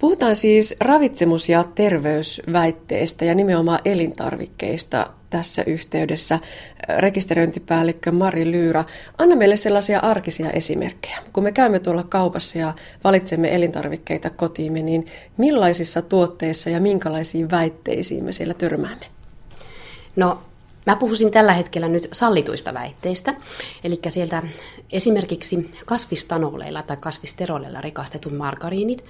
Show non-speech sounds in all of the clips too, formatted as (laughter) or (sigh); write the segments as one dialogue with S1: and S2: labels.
S1: Puhutaan siis ravitsemus- ja terveysväitteistä ja nimenomaan elintarvikkeista tässä yhteydessä. Rekisteröintipäällikkö Mari Lyyrä, anna meille sellaisia arkisia esimerkkejä. Kun me käymme tuolla kaupassa ja valitsemme elintarvikkeita kotiimme, niin millaisissa tuotteissa ja minkälaisiin väitteisiin me siellä törmäämme?
S2: No Mä puhuisin tällä hetkellä nyt sallituista väitteistä, eli sieltä esimerkiksi kasvistanoleilla tai kasvisteroleilla rikastetut margariinit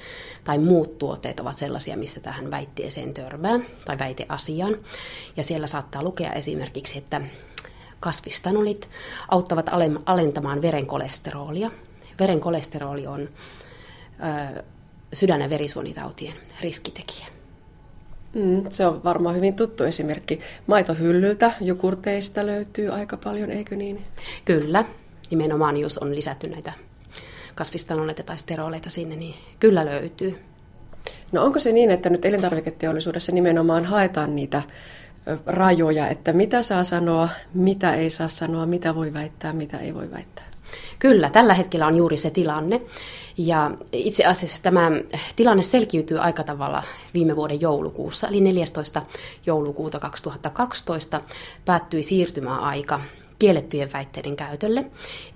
S2: tai muut tuotteet ovat sellaisia, missä tähän väitteeseen törmää tai väiteasiaan. Ja siellä saattaa lukea esimerkiksi, että kasvistanolit auttavat alentamaan verenkolesterolia. Verenkolesteroli on ö, sydän- ja verisuonitautien riskitekijä.
S1: Mm, se on varmaan hyvin tuttu esimerkki. Maitohyllyltä, jukurteista löytyy aika paljon, eikö niin?
S2: Kyllä, nimenomaan jos on lisätty näitä kasvistanoleita tai steroleita sinne, niin kyllä löytyy.
S1: No onko se niin, että nyt elintarviketeollisuudessa nimenomaan haetaan niitä rajoja, että mitä saa sanoa, mitä ei saa sanoa, mitä voi väittää, mitä ei voi väittää?
S2: Kyllä, tällä hetkellä on juuri se tilanne. Ja itse asiassa tämä tilanne selkiytyy aika tavalla viime vuoden joulukuussa, eli 14. joulukuuta 2012 päättyi siirtymäaika kiellettyjen väitteiden käytölle.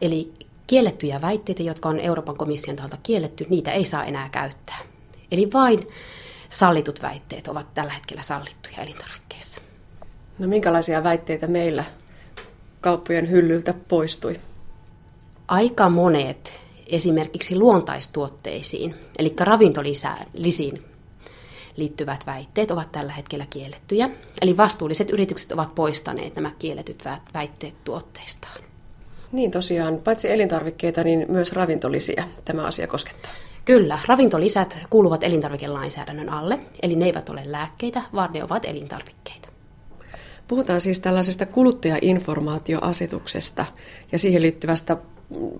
S2: Eli kiellettyjä väitteitä, jotka on Euroopan komission taholta kielletty, niitä ei saa enää käyttää. Eli vain sallitut väitteet ovat tällä hetkellä sallittuja elintarvikkeissa.
S1: No minkälaisia väitteitä meillä kauppojen hyllyltä poistui?
S2: Aika monet esimerkiksi luontaistuotteisiin, eli ravintolisiin liittyvät väitteet ovat tällä hetkellä kiellettyjä. Eli vastuulliset yritykset ovat poistaneet nämä kielletyt väitteet tuotteistaan.
S1: Niin tosiaan, paitsi elintarvikkeita, niin myös ravintolisiä tämä asia koskettaa.
S2: Kyllä, ravintolisät kuuluvat elintarvikelainsäädännön alle, eli ne eivät ole lääkkeitä, vaan ne ovat elintarvikkeita.
S1: Puhutaan siis tällaisesta kuluttajainformaatioasetuksesta ja siihen liittyvästä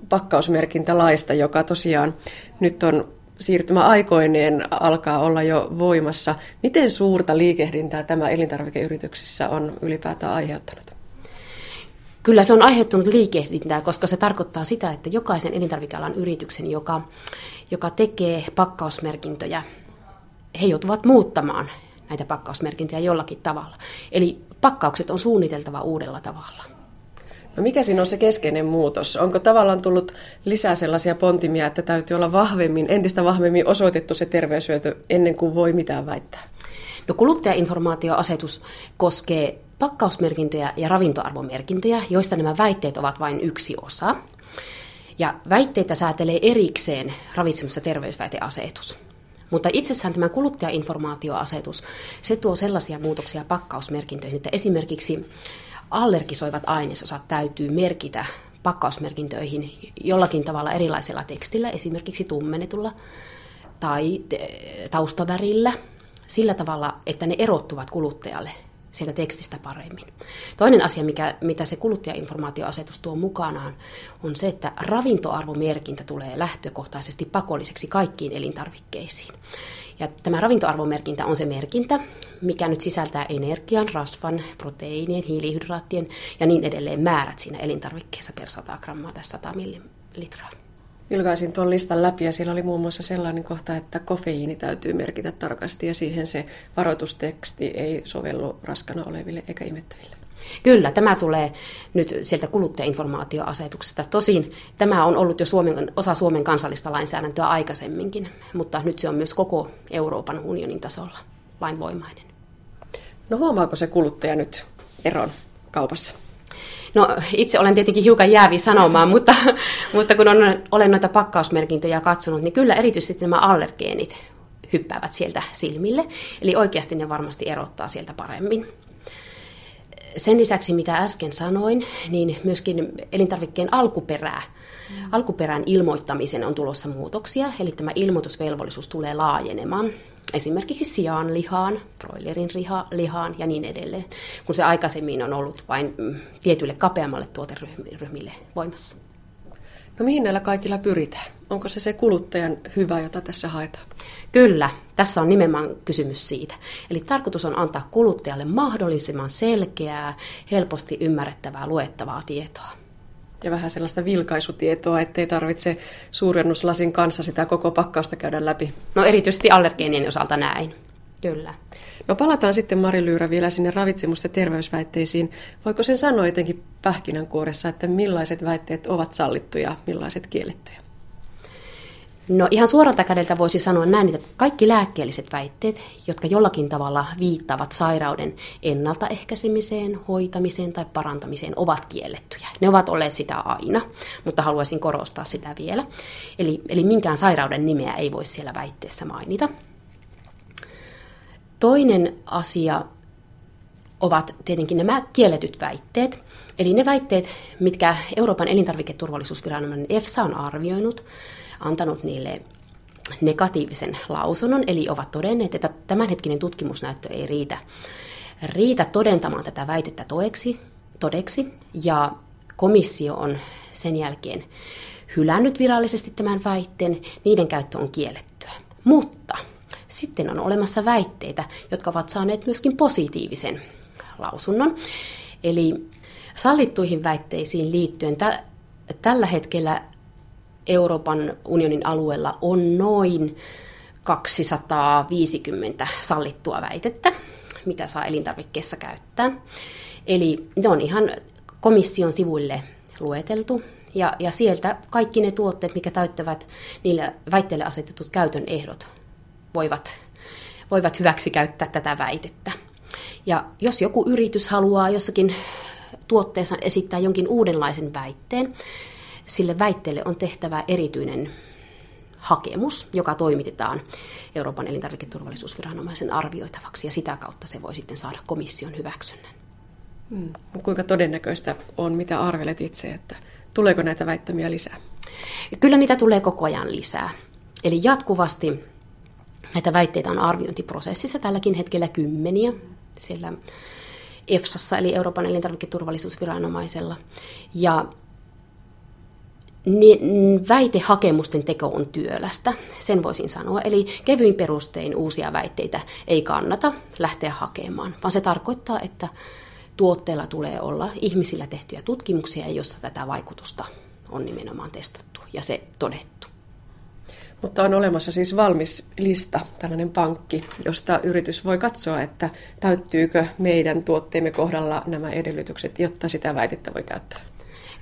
S1: pakkausmerkintälaista, joka tosiaan nyt on siirtymäaikoineen alkaa olla jo voimassa. Miten suurta liikehdintää tämä elintarvikeyrityksissä on ylipäätään aiheuttanut?
S2: Kyllä se on aiheuttanut liikehdintää, koska se tarkoittaa sitä, että jokaisen elintarvikealan yrityksen, joka, joka tekee pakkausmerkintöjä, he joutuvat muuttamaan näitä pakkausmerkintöjä jollakin tavalla. Eli pakkaukset on suunniteltava uudella tavalla.
S1: No mikä siinä on se keskeinen muutos? Onko tavallaan tullut lisää sellaisia pontimia, että täytyy olla vahvemmin, entistä vahvemmin osoitettu se terveyshyöty ennen kuin voi mitään väittää?
S2: No kuluttajainformaatioasetus koskee pakkausmerkintöjä ja ravintoarvomerkintöjä, joista nämä väitteet ovat vain yksi osa. Ja väitteitä säätelee erikseen ravitsemus- ja terveysväiteasetus. Mutta itsessään tämä kuluttajainformaatioasetus, se tuo sellaisia muutoksia pakkausmerkintöihin, että esimerkiksi allergisoivat ainesosat täytyy merkitä pakkausmerkintöihin jollakin tavalla erilaisella tekstillä, esimerkiksi tummennetulla tai taustavärillä, sillä tavalla, että ne erottuvat kuluttajalle sieltä tekstistä paremmin. Toinen asia, mikä, mitä se kuluttajainformaatioasetus tuo mukanaan, on se, että ravintoarvomerkintä tulee lähtökohtaisesti pakolliseksi kaikkiin elintarvikkeisiin. Ja tämä ravintoarvomerkintä on se merkintä, mikä nyt sisältää energian, rasvan, proteiinien, hiilihydraattien ja niin edelleen määrät siinä elintarvikkeessa per 100 grammaa tai 100 millilitraa.
S1: Vilkaisin tuon listan läpi ja siellä oli muun muassa sellainen kohta, että kofeiini täytyy merkitä tarkasti ja siihen se varoitusteksti ei sovellu raskana oleville eikä imettäville.
S2: Kyllä, tämä tulee nyt sieltä kuluttajainformaatioasetuksesta. Tosin tämä on ollut jo Suomen, osa Suomen kansallista lainsäädäntöä aikaisemminkin, mutta nyt se on myös koko Euroopan unionin tasolla lainvoimainen.
S1: No huomaako se kuluttaja nyt eron kaupassa?
S2: No itse olen tietenkin hiukan jäävi sanomaan, mutta, mutta kun on, olen noita pakkausmerkintöjä katsonut, niin kyllä erityisesti nämä allergeenit hyppäävät sieltä silmille. Eli oikeasti ne varmasti erottaa sieltä paremmin. Sen lisäksi, mitä äsken sanoin, niin myöskin elintarvikkeen alkuperää. Alkuperän ilmoittamisen on tulossa muutoksia, eli tämä ilmoitusvelvollisuus tulee laajenemaan esimerkiksi sian lihaan, broilerin lihaan ja niin edelleen, kun se aikaisemmin on ollut vain mm, tietyille kapeammalle tuoteryhmille voimassa.
S1: No mihin näillä kaikilla pyritään? Onko se se kuluttajan hyvä, jota tässä haetaan?
S2: Kyllä, tässä on nimenomaan kysymys siitä. Eli tarkoitus on antaa kuluttajalle mahdollisimman selkeää, helposti ymmärrettävää, luettavaa tietoa.
S1: Ja vähän sellaista vilkaisutietoa, ettei tarvitse suurennuslasin kanssa sitä koko pakkausta käydä läpi.
S2: No erityisesti allergeenien osalta näin, kyllä.
S1: No palataan sitten Mari Lyyrä vielä sinne ravitsemus- ja terveysväitteisiin. Voiko sen sanoa jotenkin pähkinänkuoressa, että millaiset väitteet ovat sallittuja ja millaiset kiellettyjä?
S2: No ihan suoralta kädeltä voisi sanoa näin, että kaikki lääkkeelliset väitteet, jotka jollakin tavalla viittaavat sairauden ennaltaehkäisemiseen, hoitamiseen tai parantamiseen, ovat kiellettyjä. Ne ovat olleet sitä aina, mutta haluaisin korostaa sitä vielä. Eli, eli minkään sairauden nimeä ei voi siellä väitteessä mainita. Toinen asia ovat tietenkin nämä kielletyt väitteet, eli ne väitteet, mitkä Euroopan elintarviketurvallisuusviranomainen EFSA on arvioinut, antanut niille negatiivisen lausunnon, eli ovat todenneet, että tämänhetkinen tutkimusnäyttö ei riitä, riitä todentamaan tätä väitettä toeksi, todeksi, ja komissio on sen jälkeen hylännyt virallisesti tämän väitteen, niiden käyttö on kiellettyä. Mutta sitten on olemassa väitteitä, jotka ovat saaneet myöskin positiivisen lausunnon. Eli sallittuihin väitteisiin liittyen tä- tällä hetkellä Euroopan unionin alueella on noin 250 sallittua väitettä, mitä saa elintarvikkeessa käyttää. Eli ne on ihan komission sivuille lueteltu, ja, ja sieltä kaikki ne tuotteet, mikä täyttävät niille väitteille asetetut käytön ehdot, voivat, voivat hyväksi käyttää tätä väitettä. Ja jos joku yritys haluaa jossakin tuotteessa esittää jonkin uudenlaisen väitteen, sille väitteelle on tehtävä erityinen hakemus, joka toimitetaan Euroopan elintarviketurvallisuusviranomaisen arvioitavaksi, ja sitä kautta se voi sitten saada komission hyväksynnän.
S1: Hmm. Kuinka todennäköistä on, mitä arvelet itse, että tuleeko näitä väittämiä lisää?
S2: Kyllä niitä tulee koko ajan lisää. Eli jatkuvasti näitä väitteitä on arviointiprosessissa tälläkin hetkellä kymmeniä siellä EFSassa, eli Euroopan elintarviketurvallisuusviranomaisella. Ja niin väitehakemusten teko on työlästä, sen voisin sanoa. Eli kevyin perustein uusia väitteitä ei kannata lähteä hakemaan, vaan se tarkoittaa, että tuotteella tulee olla ihmisillä tehtyjä tutkimuksia, joissa tätä vaikutusta on nimenomaan testattu ja se todettu.
S1: Mutta on olemassa siis valmis lista, tällainen pankki, josta yritys voi katsoa, että täyttyykö meidän tuotteemme kohdalla nämä edellytykset, jotta sitä väitettä voi käyttää.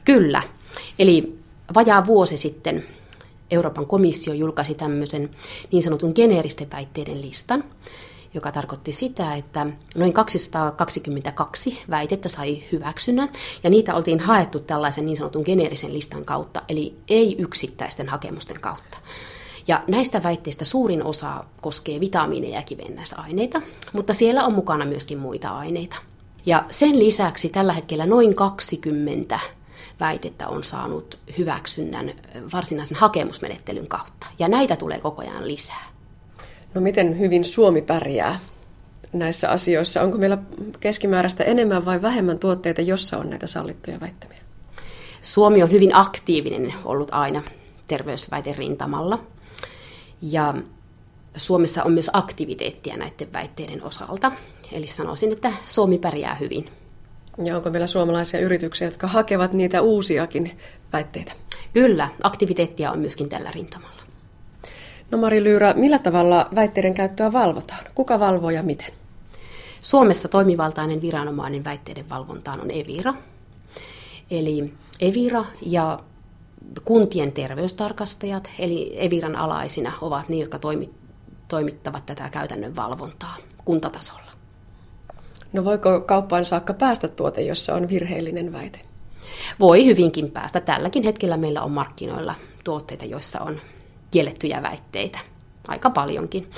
S2: Kyllä. Eli vajaa vuosi sitten Euroopan komissio julkaisi tämmöisen niin sanotun geneeristen väitteiden listan, joka tarkoitti sitä, että noin 222 väitettä sai hyväksynnän, ja niitä oltiin haettu tällaisen niin sanotun geneerisen listan kautta, eli ei yksittäisten hakemusten kautta. Ja näistä väitteistä suurin osa koskee vitamiineja ja kivennäisaineita, mutta siellä on mukana myöskin muita aineita. Ja sen lisäksi tällä hetkellä noin 20 väitettä on saanut hyväksynnän varsinaisen hakemusmenettelyn kautta. Ja näitä tulee koko ajan lisää.
S1: No miten hyvin Suomi pärjää näissä asioissa? Onko meillä keskimääräistä enemmän vai vähemmän tuotteita, jossa on näitä sallittuja väittämiä?
S2: Suomi on hyvin aktiivinen ollut aina terveysväiterintamalla. Ja Suomessa on myös aktiviteettia näiden väitteiden osalta. Eli sanoisin, että Suomi pärjää hyvin.
S1: Ja onko meillä suomalaisia yrityksiä, jotka hakevat niitä uusiakin väitteitä?
S2: Kyllä, aktiviteettia on myöskin tällä rintamalla.
S1: No Mari Lyyrä, millä tavalla väitteiden käyttöä valvotaan? Kuka valvoo ja miten?
S2: Suomessa toimivaltainen viranomainen väitteiden valvontaan on Evira. Eli Evira ja kuntien terveystarkastajat, eli Eviran alaisina, ovat ne, jotka toimittavat tätä käytännön valvontaa kuntatasolla.
S1: No voiko kauppaan saakka päästä tuote, jossa on virheellinen väite?
S2: Voi hyvinkin päästä. Tälläkin hetkellä meillä on markkinoilla tuotteita, joissa on kiellettyjä väitteitä. Aika paljonkin.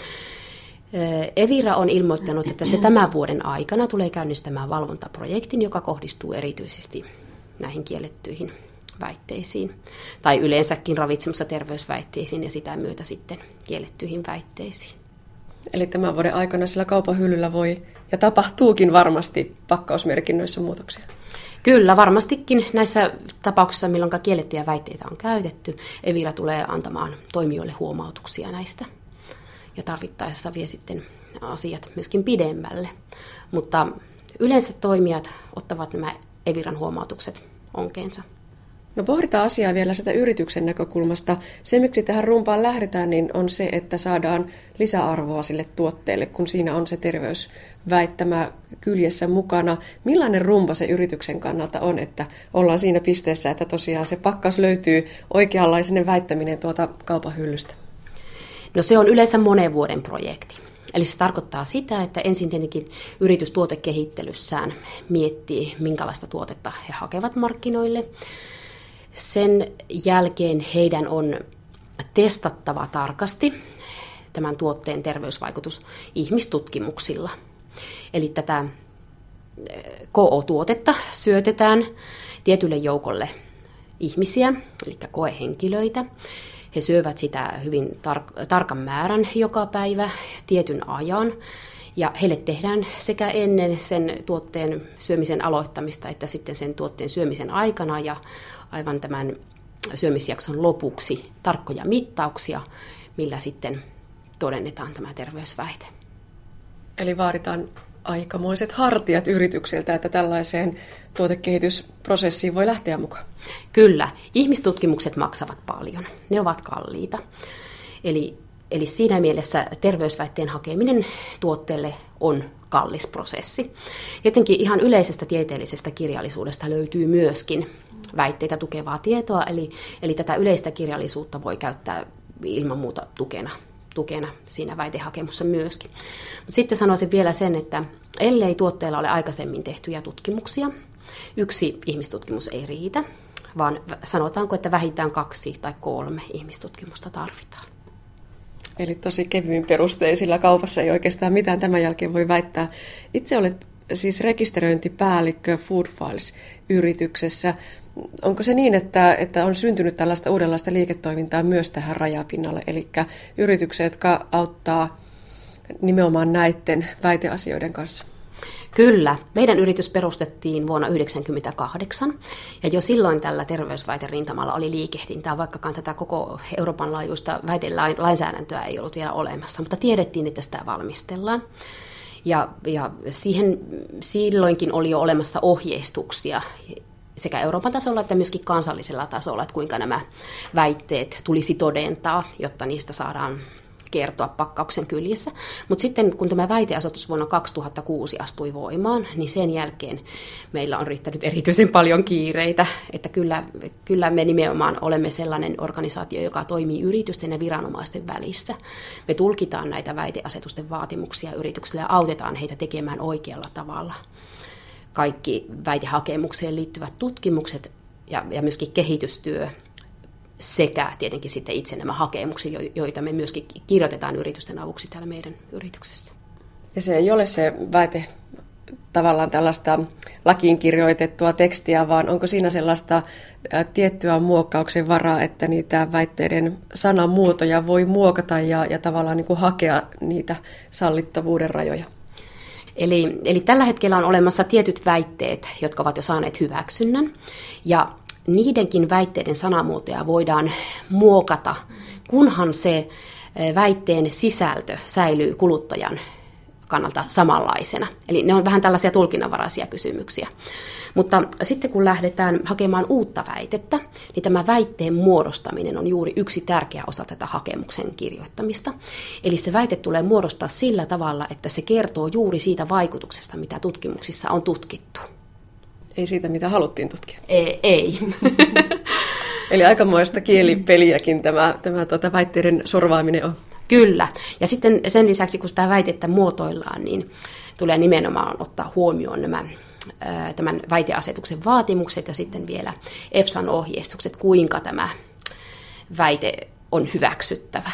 S2: Evira on ilmoittanut, että se tämän vuoden aikana tulee käynnistämään valvontaprojektin, joka kohdistuu erityisesti näihin kiellettyihin väitteisiin. Tai yleensäkin ravitsemus- ja terveysväitteisiin ja sitä myötä sitten kiellettyihin väitteisiin.
S1: Eli tämän vuoden aikana sillä kaupan hyllyllä voi ja tapahtuukin varmasti pakkausmerkinnöissä muutoksia.
S2: Kyllä, varmastikin näissä tapauksissa, milloin kiellettyjä väitteitä on käytetty, Evira tulee antamaan toimijoille huomautuksia näistä. Ja tarvittaessa vie sitten asiat myöskin pidemmälle. Mutta yleensä toimijat ottavat nämä Eviran huomautukset onkeensa.
S1: No pohditaan asiaa vielä sitä yrityksen näkökulmasta. Se, miksi tähän rumpaan lähdetään, niin on se, että saadaan lisäarvoa sille tuotteelle, kun siinä on se terveysväittämä kyljessä mukana. Millainen rumpa se yrityksen kannalta on, että ollaan siinä pisteessä, että tosiaan se pakkaus löytyy oikeanlaisinen väittäminen tuolta kaupan hyllystä?
S2: No se on yleensä monen vuoden projekti. Eli se tarkoittaa sitä, että ensin tietenkin yritys tuotekehittelyssään miettii, minkälaista tuotetta he hakevat markkinoille. Sen jälkeen heidän on testattava tarkasti tämän tuotteen terveysvaikutus ihmistutkimuksilla. Eli tätä eh, KO-tuotetta syötetään tietylle joukolle ihmisiä, eli koehenkilöitä. He syövät sitä hyvin tar- tarkan määrän joka päivä, tietyn ajan. Ja heille tehdään sekä ennen sen tuotteen syömisen aloittamista että sitten sen tuotteen syömisen aikana ja aivan tämän syömisjakson lopuksi tarkkoja mittauksia, millä sitten todennetaan tämä terveysväite.
S1: Eli vaaditaan aikamoiset hartiat yrityksiltä, että tällaiseen tuotekehitysprosessiin voi lähteä mukaan.
S2: Kyllä. Ihmistutkimukset maksavat paljon. Ne ovat kalliita. Eli, eli siinä mielessä terveysväitteen hakeminen tuotteelle on kallis prosessi. Jotenkin ihan yleisestä tieteellisestä kirjallisuudesta löytyy myöskin väitteitä tukevaa tietoa, eli, eli tätä yleistä kirjallisuutta voi käyttää ilman muuta tukena, tukena siinä väitehakemussa myöskin. Mutta sitten sanoisin vielä sen, että ellei tuotteella ole aikaisemmin tehtyjä tutkimuksia, yksi ihmistutkimus ei riitä, vaan sanotaanko, että vähintään kaksi tai kolme ihmistutkimusta tarvitaan.
S1: Eli tosi kevyin perusteisilla kaupassa ei oikeastaan mitään tämän jälkeen voi väittää. Itse olet siis rekisteröintipäällikkö Food Files-yrityksessä. Onko se niin, että, että on syntynyt tällaista uudenlaista liiketoimintaa myös tähän rajapinnalle, eli yrityksiä, jotka auttaa nimenomaan näiden väiteasioiden kanssa?
S2: Kyllä. Meidän yritys perustettiin vuonna 1998 ja jo silloin tällä terveysväiterintamalla oli liikehdintää, vaikkakaan tätä koko Euroopan laajuista väitelainsäädäntöä ei ollut vielä olemassa, mutta tiedettiin, että sitä valmistellaan. Ja, ja siihen silloinkin oli jo olemassa ohjeistuksia sekä Euroopan tasolla että myöskin kansallisella tasolla, että kuinka nämä väitteet tulisi todentaa, jotta niistä saadaan kertoa pakkauksen kyljessä. Mutta sitten kun tämä väiteasetus vuonna 2006 astui voimaan, niin sen jälkeen meillä on riittänyt erityisen paljon kiireitä, että kyllä, kyllä me nimenomaan olemme sellainen organisaatio, joka toimii yritysten ja viranomaisten välissä. Me tulkitaan näitä väiteasetusten vaatimuksia yrityksille ja autetaan heitä tekemään oikealla tavalla kaikki väitehakemukseen liittyvät tutkimukset ja, ja myöskin kehitystyö sekä tietenkin sitten itse nämä hakemukset, joita me myöskin kirjoitetaan yritysten avuksi täällä meidän yrityksessä.
S1: Ja se ei ole se väite tavallaan tällaista lakiin kirjoitettua tekstiä, vaan onko siinä sellaista tiettyä muokkauksen varaa, että niitä väitteiden sanamuotoja voi muokata ja, ja tavallaan niin kuin hakea niitä sallittavuuden rajoja?
S2: Eli, eli tällä hetkellä on olemassa tietyt väitteet, jotka ovat jo saaneet hyväksynnän. Ja niidenkin väitteiden sanamuotoja voidaan muokata, kunhan se eh, väitteen sisältö säilyy kuluttajan kannalta samanlaisena. Eli ne on vähän tällaisia tulkinnanvaraisia kysymyksiä. Mutta sitten kun lähdetään hakemaan uutta väitettä, niin tämä väitteen muodostaminen on juuri yksi tärkeä osa tätä hakemuksen kirjoittamista. Eli se väite tulee muodostaa sillä tavalla, että se kertoo juuri siitä vaikutuksesta, mitä tutkimuksissa on tutkittu.
S1: Ei siitä, mitä haluttiin tutkia.
S2: Ei. ei. (laughs)
S1: Eli aikamoista kielipeliäkin tämä, tämä tuota, väitteiden sorvaaminen on.
S2: Kyllä. Ja sitten sen lisäksi, kun sitä väitettä muotoillaan, niin tulee nimenomaan ottaa huomioon nämä tämän väiteasetuksen vaatimukset ja sitten vielä EFSAn ohjeistukset, kuinka tämä väite on hyväksyttävä.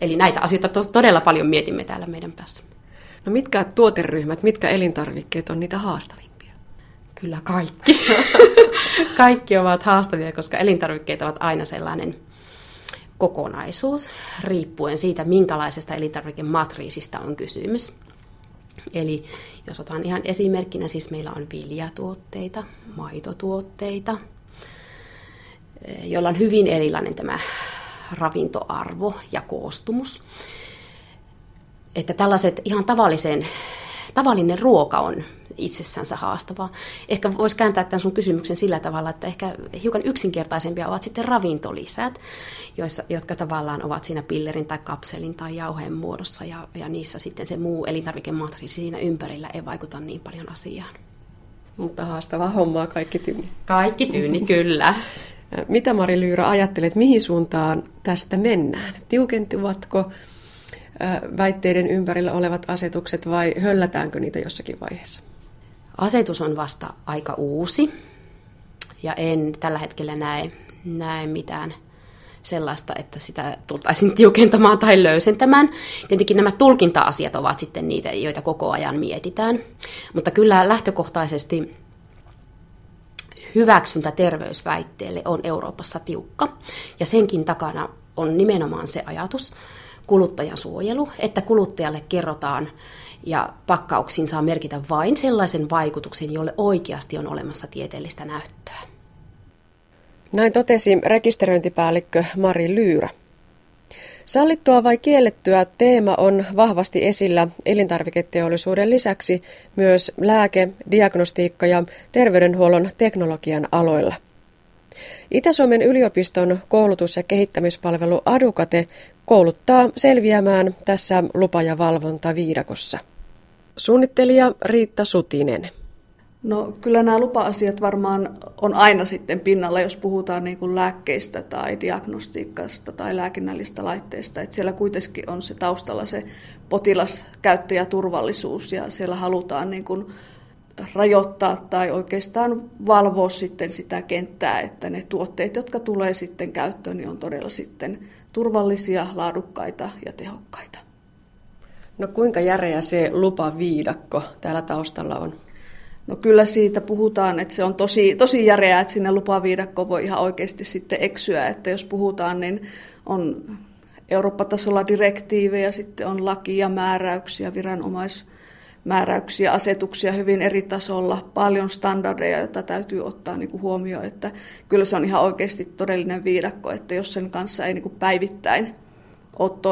S2: Eli näitä asioita todella paljon mietimme täällä meidän päässä.
S1: No mitkä tuoteryhmät, mitkä elintarvikkeet on niitä haastavimpia?
S2: Kyllä kaikki. (laughs) kaikki ovat haastavia, koska elintarvikkeet ovat aina sellainen kokonaisuus, riippuen siitä, minkälaisesta elintarvikematriisista on kysymys. Eli jos otan ihan esimerkkinä, siis meillä on viljatuotteita, maitotuotteita, joilla on hyvin erilainen tämä ravintoarvo ja koostumus. Että tällaiset ihan tavallisen, tavallinen ruoka on itsessänsä haastavaa. Ehkä voisi kääntää tämän sun kysymyksen sillä tavalla, että ehkä hiukan yksinkertaisempia ovat sitten ravintolisät, joissa, jotka tavallaan ovat siinä pillerin tai kapselin tai jauheen muodossa ja, ja niissä sitten se muu elintarvikematriisi siinä ympärillä ei vaikuta niin paljon asiaan.
S1: Mutta haastavaa hommaa kaikki tyyni.
S2: Kaikki tyyni, kyllä. (laughs)
S1: Mitä Mari Lyyrä ajattelet, mihin suuntaan tästä mennään? Tiukentuvatko väitteiden ympärillä olevat asetukset vai höllätäänkö niitä jossakin vaiheessa?
S2: Asetus on vasta aika uusi ja en tällä hetkellä näe, näe mitään sellaista, että sitä tultaisiin (laughs) tiukentamaan tai löysentämään. Tietenkin nämä tulkinta-asiat ovat sitten niitä, joita koko ajan mietitään. Mutta kyllä lähtökohtaisesti hyväksyntä terveysväitteelle on Euroopassa tiukka. Ja senkin takana on nimenomaan se ajatus, kuluttajan suojelu, että kuluttajalle kerrotaan ja pakkauksiin saa merkitä vain sellaisen vaikutuksen, jolle oikeasti on olemassa tieteellistä näyttöä.
S1: Näin totesi rekisteröintipäällikkö Mari Lyyrä. Sallittua vai kiellettyä teema on vahvasti esillä elintarviketeollisuuden lisäksi myös lääke, diagnostiikka ja terveydenhuollon teknologian aloilla. Itä-Suomen yliopiston koulutus- ja kehittämispalvelu Adukate kouluttaa selviämään tässä lupa- ja valvontaviidakossa. Suunnittelija Riitta Sutinen.
S3: No kyllä nämä lupa-asiat varmaan on aina sitten pinnalla, jos puhutaan niin kuin lääkkeistä tai diagnostiikasta tai lääkinnällistä laitteista. Että siellä kuitenkin on se taustalla se potilaskäyttäjäturvallisuus ja siellä halutaan niin kuin rajoittaa tai oikeastaan valvoa sitten sitä kenttää, että ne tuotteet, jotka tulee sitten käyttöön, niin on todella sitten turvallisia, laadukkaita ja tehokkaita.
S1: No kuinka järeä se lupaviidakko täällä taustalla on?
S3: No kyllä siitä puhutaan, että se on tosi, tosi järeää, että sinne lupaviidakko voi ihan oikeasti sitten eksyä. Että jos puhutaan, niin on Eurooppa-tasolla direktiivejä, sitten on lakia, määräyksiä, viranomaismääräyksiä, asetuksia hyvin eri tasolla, paljon standardeja, joita täytyy ottaa niin kuin huomioon, että kyllä se on ihan oikeasti todellinen viidakko, että jos sen kanssa ei niin kuin päivittäin olet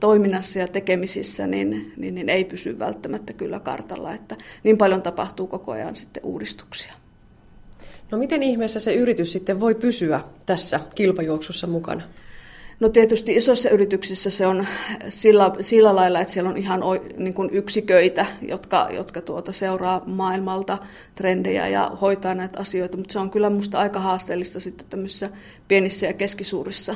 S3: toiminnassa ja tekemisissä, niin, niin, niin ei pysy välttämättä kyllä kartalla. Että niin paljon tapahtuu koko ajan sitten uudistuksia.
S1: No miten ihmeessä se yritys sitten voi pysyä tässä kilpajuoksussa mukana?
S3: No tietysti isoissa yrityksissä se on sillä, sillä lailla, että siellä on ihan niin kuin yksiköitä, jotka, jotka tuota seuraa maailmalta trendejä ja hoitaa näitä asioita, mutta se on kyllä minusta aika haasteellista sitten tämmöisissä pienissä ja keskisuurissa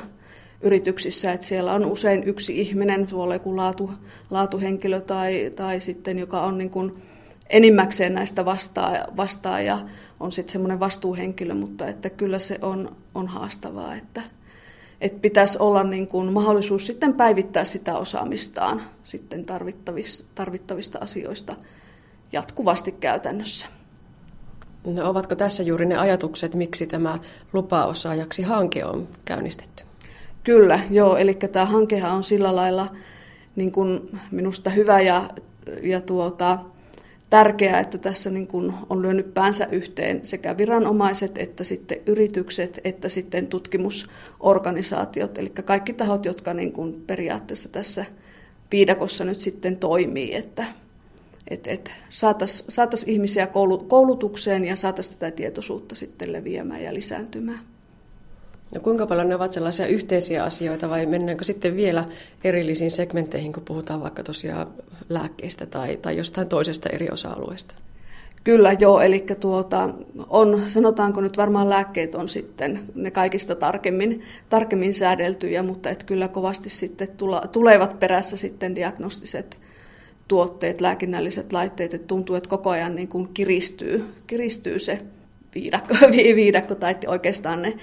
S3: yrityksissä, että siellä on usein yksi ihminen, voi olla joku laatu, laatuhenkilö tai, tai sitten joka on niin kuin enimmäkseen näistä vastaa, vastaa ja on sitten semmoinen vastuuhenkilö, mutta että kyllä se on, on haastavaa, että, että pitäisi olla niin kuin mahdollisuus sitten päivittää sitä osaamistaan sitten tarvittavista, tarvittavista asioista jatkuvasti käytännössä.
S1: No, ovatko tässä juuri ne ajatukset, miksi tämä lupaosaajaksi hanke on käynnistetty?
S3: Kyllä, joo. Eli tämä hankehan on sillä lailla niin kuin minusta hyvä ja, ja tuota, tärkeää, että tässä niin kuin on lyönyt päänsä yhteen sekä viranomaiset että sitten yritykset että sitten tutkimusorganisaatiot, eli kaikki tahot, jotka niin kuin periaatteessa tässä viidakossa nyt sitten toimii, että et, et saataisiin saatais ihmisiä koulutukseen ja saataisiin tätä tietoisuutta sitten leviämään ja lisääntymään.
S1: No kuinka paljon ne ovat sellaisia yhteisiä asioita vai mennäänkö sitten vielä erillisiin segmentteihin, kun puhutaan vaikka tosiaan lääkkeistä tai, tai jostain toisesta eri osa-alueesta?
S3: Kyllä joo, eli tuota, on, sanotaanko nyt varmaan lääkkeet on sitten ne kaikista tarkemmin, tarkemmin säädeltyjä, mutta et kyllä kovasti sitten tula, tulevat perässä sitten diagnostiset tuotteet, lääkinnälliset laitteet, että tuntuu, että koko ajan niin kuin kiristyy, kiristyy se viidakko, (laughs) viidakko tai oikeastaan ne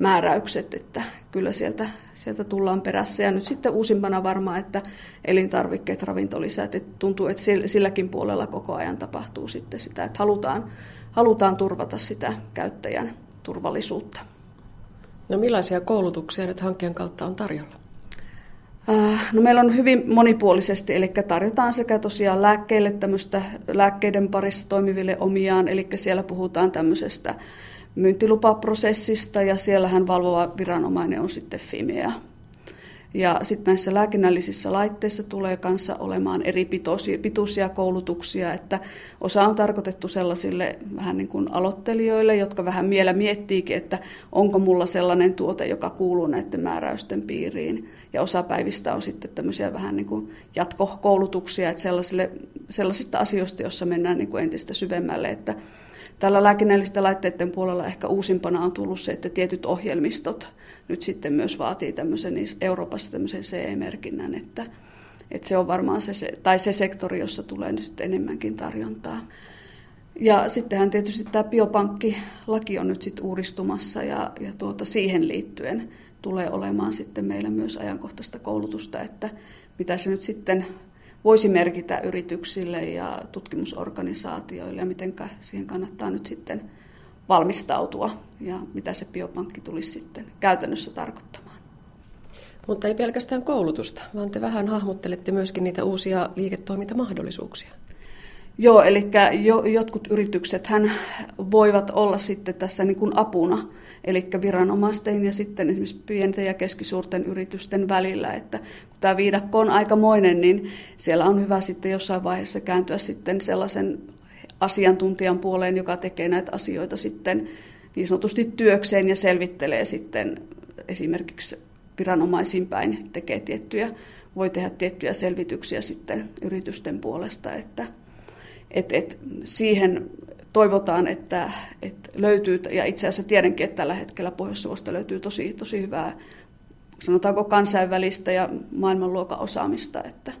S3: määräykset, että kyllä sieltä, sieltä tullaan perässä. Ja nyt sitten uusimpana varmaan, että elintarvikkeet, ravintolisät, että tuntuu, että silläkin puolella koko ajan tapahtuu sitten sitä, että halutaan, halutaan turvata sitä käyttäjän turvallisuutta.
S1: No millaisia koulutuksia nyt hankkeen kautta on tarjolla?
S3: Äh, no meillä on hyvin monipuolisesti, eli tarjotaan sekä tosiaan lääkkeille tämmöistä lääkkeiden parissa toimiville omiaan, eli siellä puhutaan tämmöisestä myyntilupaprosessista ja siellähän valvova viranomainen on sitten Fimea. Ja sitten näissä lääkinnällisissä laitteissa tulee kanssa olemaan eri pituisia koulutuksia, että osa on tarkoitettu sellaisille vähän niin kuin aloittelijoille, jotka vähän vielä miettiikin, että onko mulla sellainen tuote, joka kuuluu näiden määräysten piiriin. Ja osa päivistä on sitten tämmöisiä vähän niin kuin jatkokoulutuksia, että sellaisille, sellaisista asioista, joissa mennään niin kuin entistä syvemmälle, että Tällä lääkinnällisten laitteiden puolella ehkä uusimpana on tullut se, että tietyt ohjelmistot nyt sitten myös vaatii tämmöisen Euroopassa tämmöisen CE-merkinnän, että, että se on varmaan se, tai se sektori, jossa tulee nyt enemmänkin tarjontaa. Ja sittenhän tietysti tämä biopankkilaki on nyt sitten uudistumassa ja, ja tuota, siihen liittyen tulee olemaan sitten meillä myös ajankohtaista koulutusta, että mitä se nyt sitten voisi merkitä yrityksille ja tutkimusorganisaatioille ja miten siihen kannattaa nyt sitten valmistautua ja mitä se biopankki tulisi sitten käytännössä tarkoittamaan.
S1: Mutta ei pelkästään koulutusta, vaan te vähän hahmottelette myöskin niitä uusia liiketoimintamahdollisuuksia.
S3: Joo, eli jo, jotkut yritykset hän voivat olla sitten tässä niin kuin apuna, eli viranomaisten ja sitten esimerkiksi pienten ja keskisuurten yritysten välillä, että kun tämä viidakko on aikamoinen, niin siellä on hyvä sitten jossain vaiheessa kääntyä sitten sellaisen asiantuntijan puoleen, joka tekee näitä asioita sitten niin sanotusti työkseen ja selvittelee sitten esimerkiksi viranomaisiin päin, tekee tiettyjä, voi tehdä tiettyjä selvityksiä sitten yritysten puolesta, että et, et siihen toivotaan, että, että löytyy, ja itse asiassa tiedänkin, että tällä hetkellä pohjois löytyy tosi, tosi hyvää, sanotaanko kansainvälistä ja maailmanluokan osaamista, että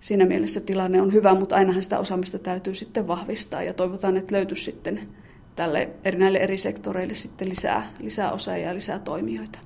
S3: siinä mielessä tilanne on hyvä, mutta ainahan sitä osaamista täytyy sitten vahvistaa, ja toivotaan, että löytyisi sitten tälle, näille eri sektoreille sitten lisää, lisää osaajia ja lisää toimijoita.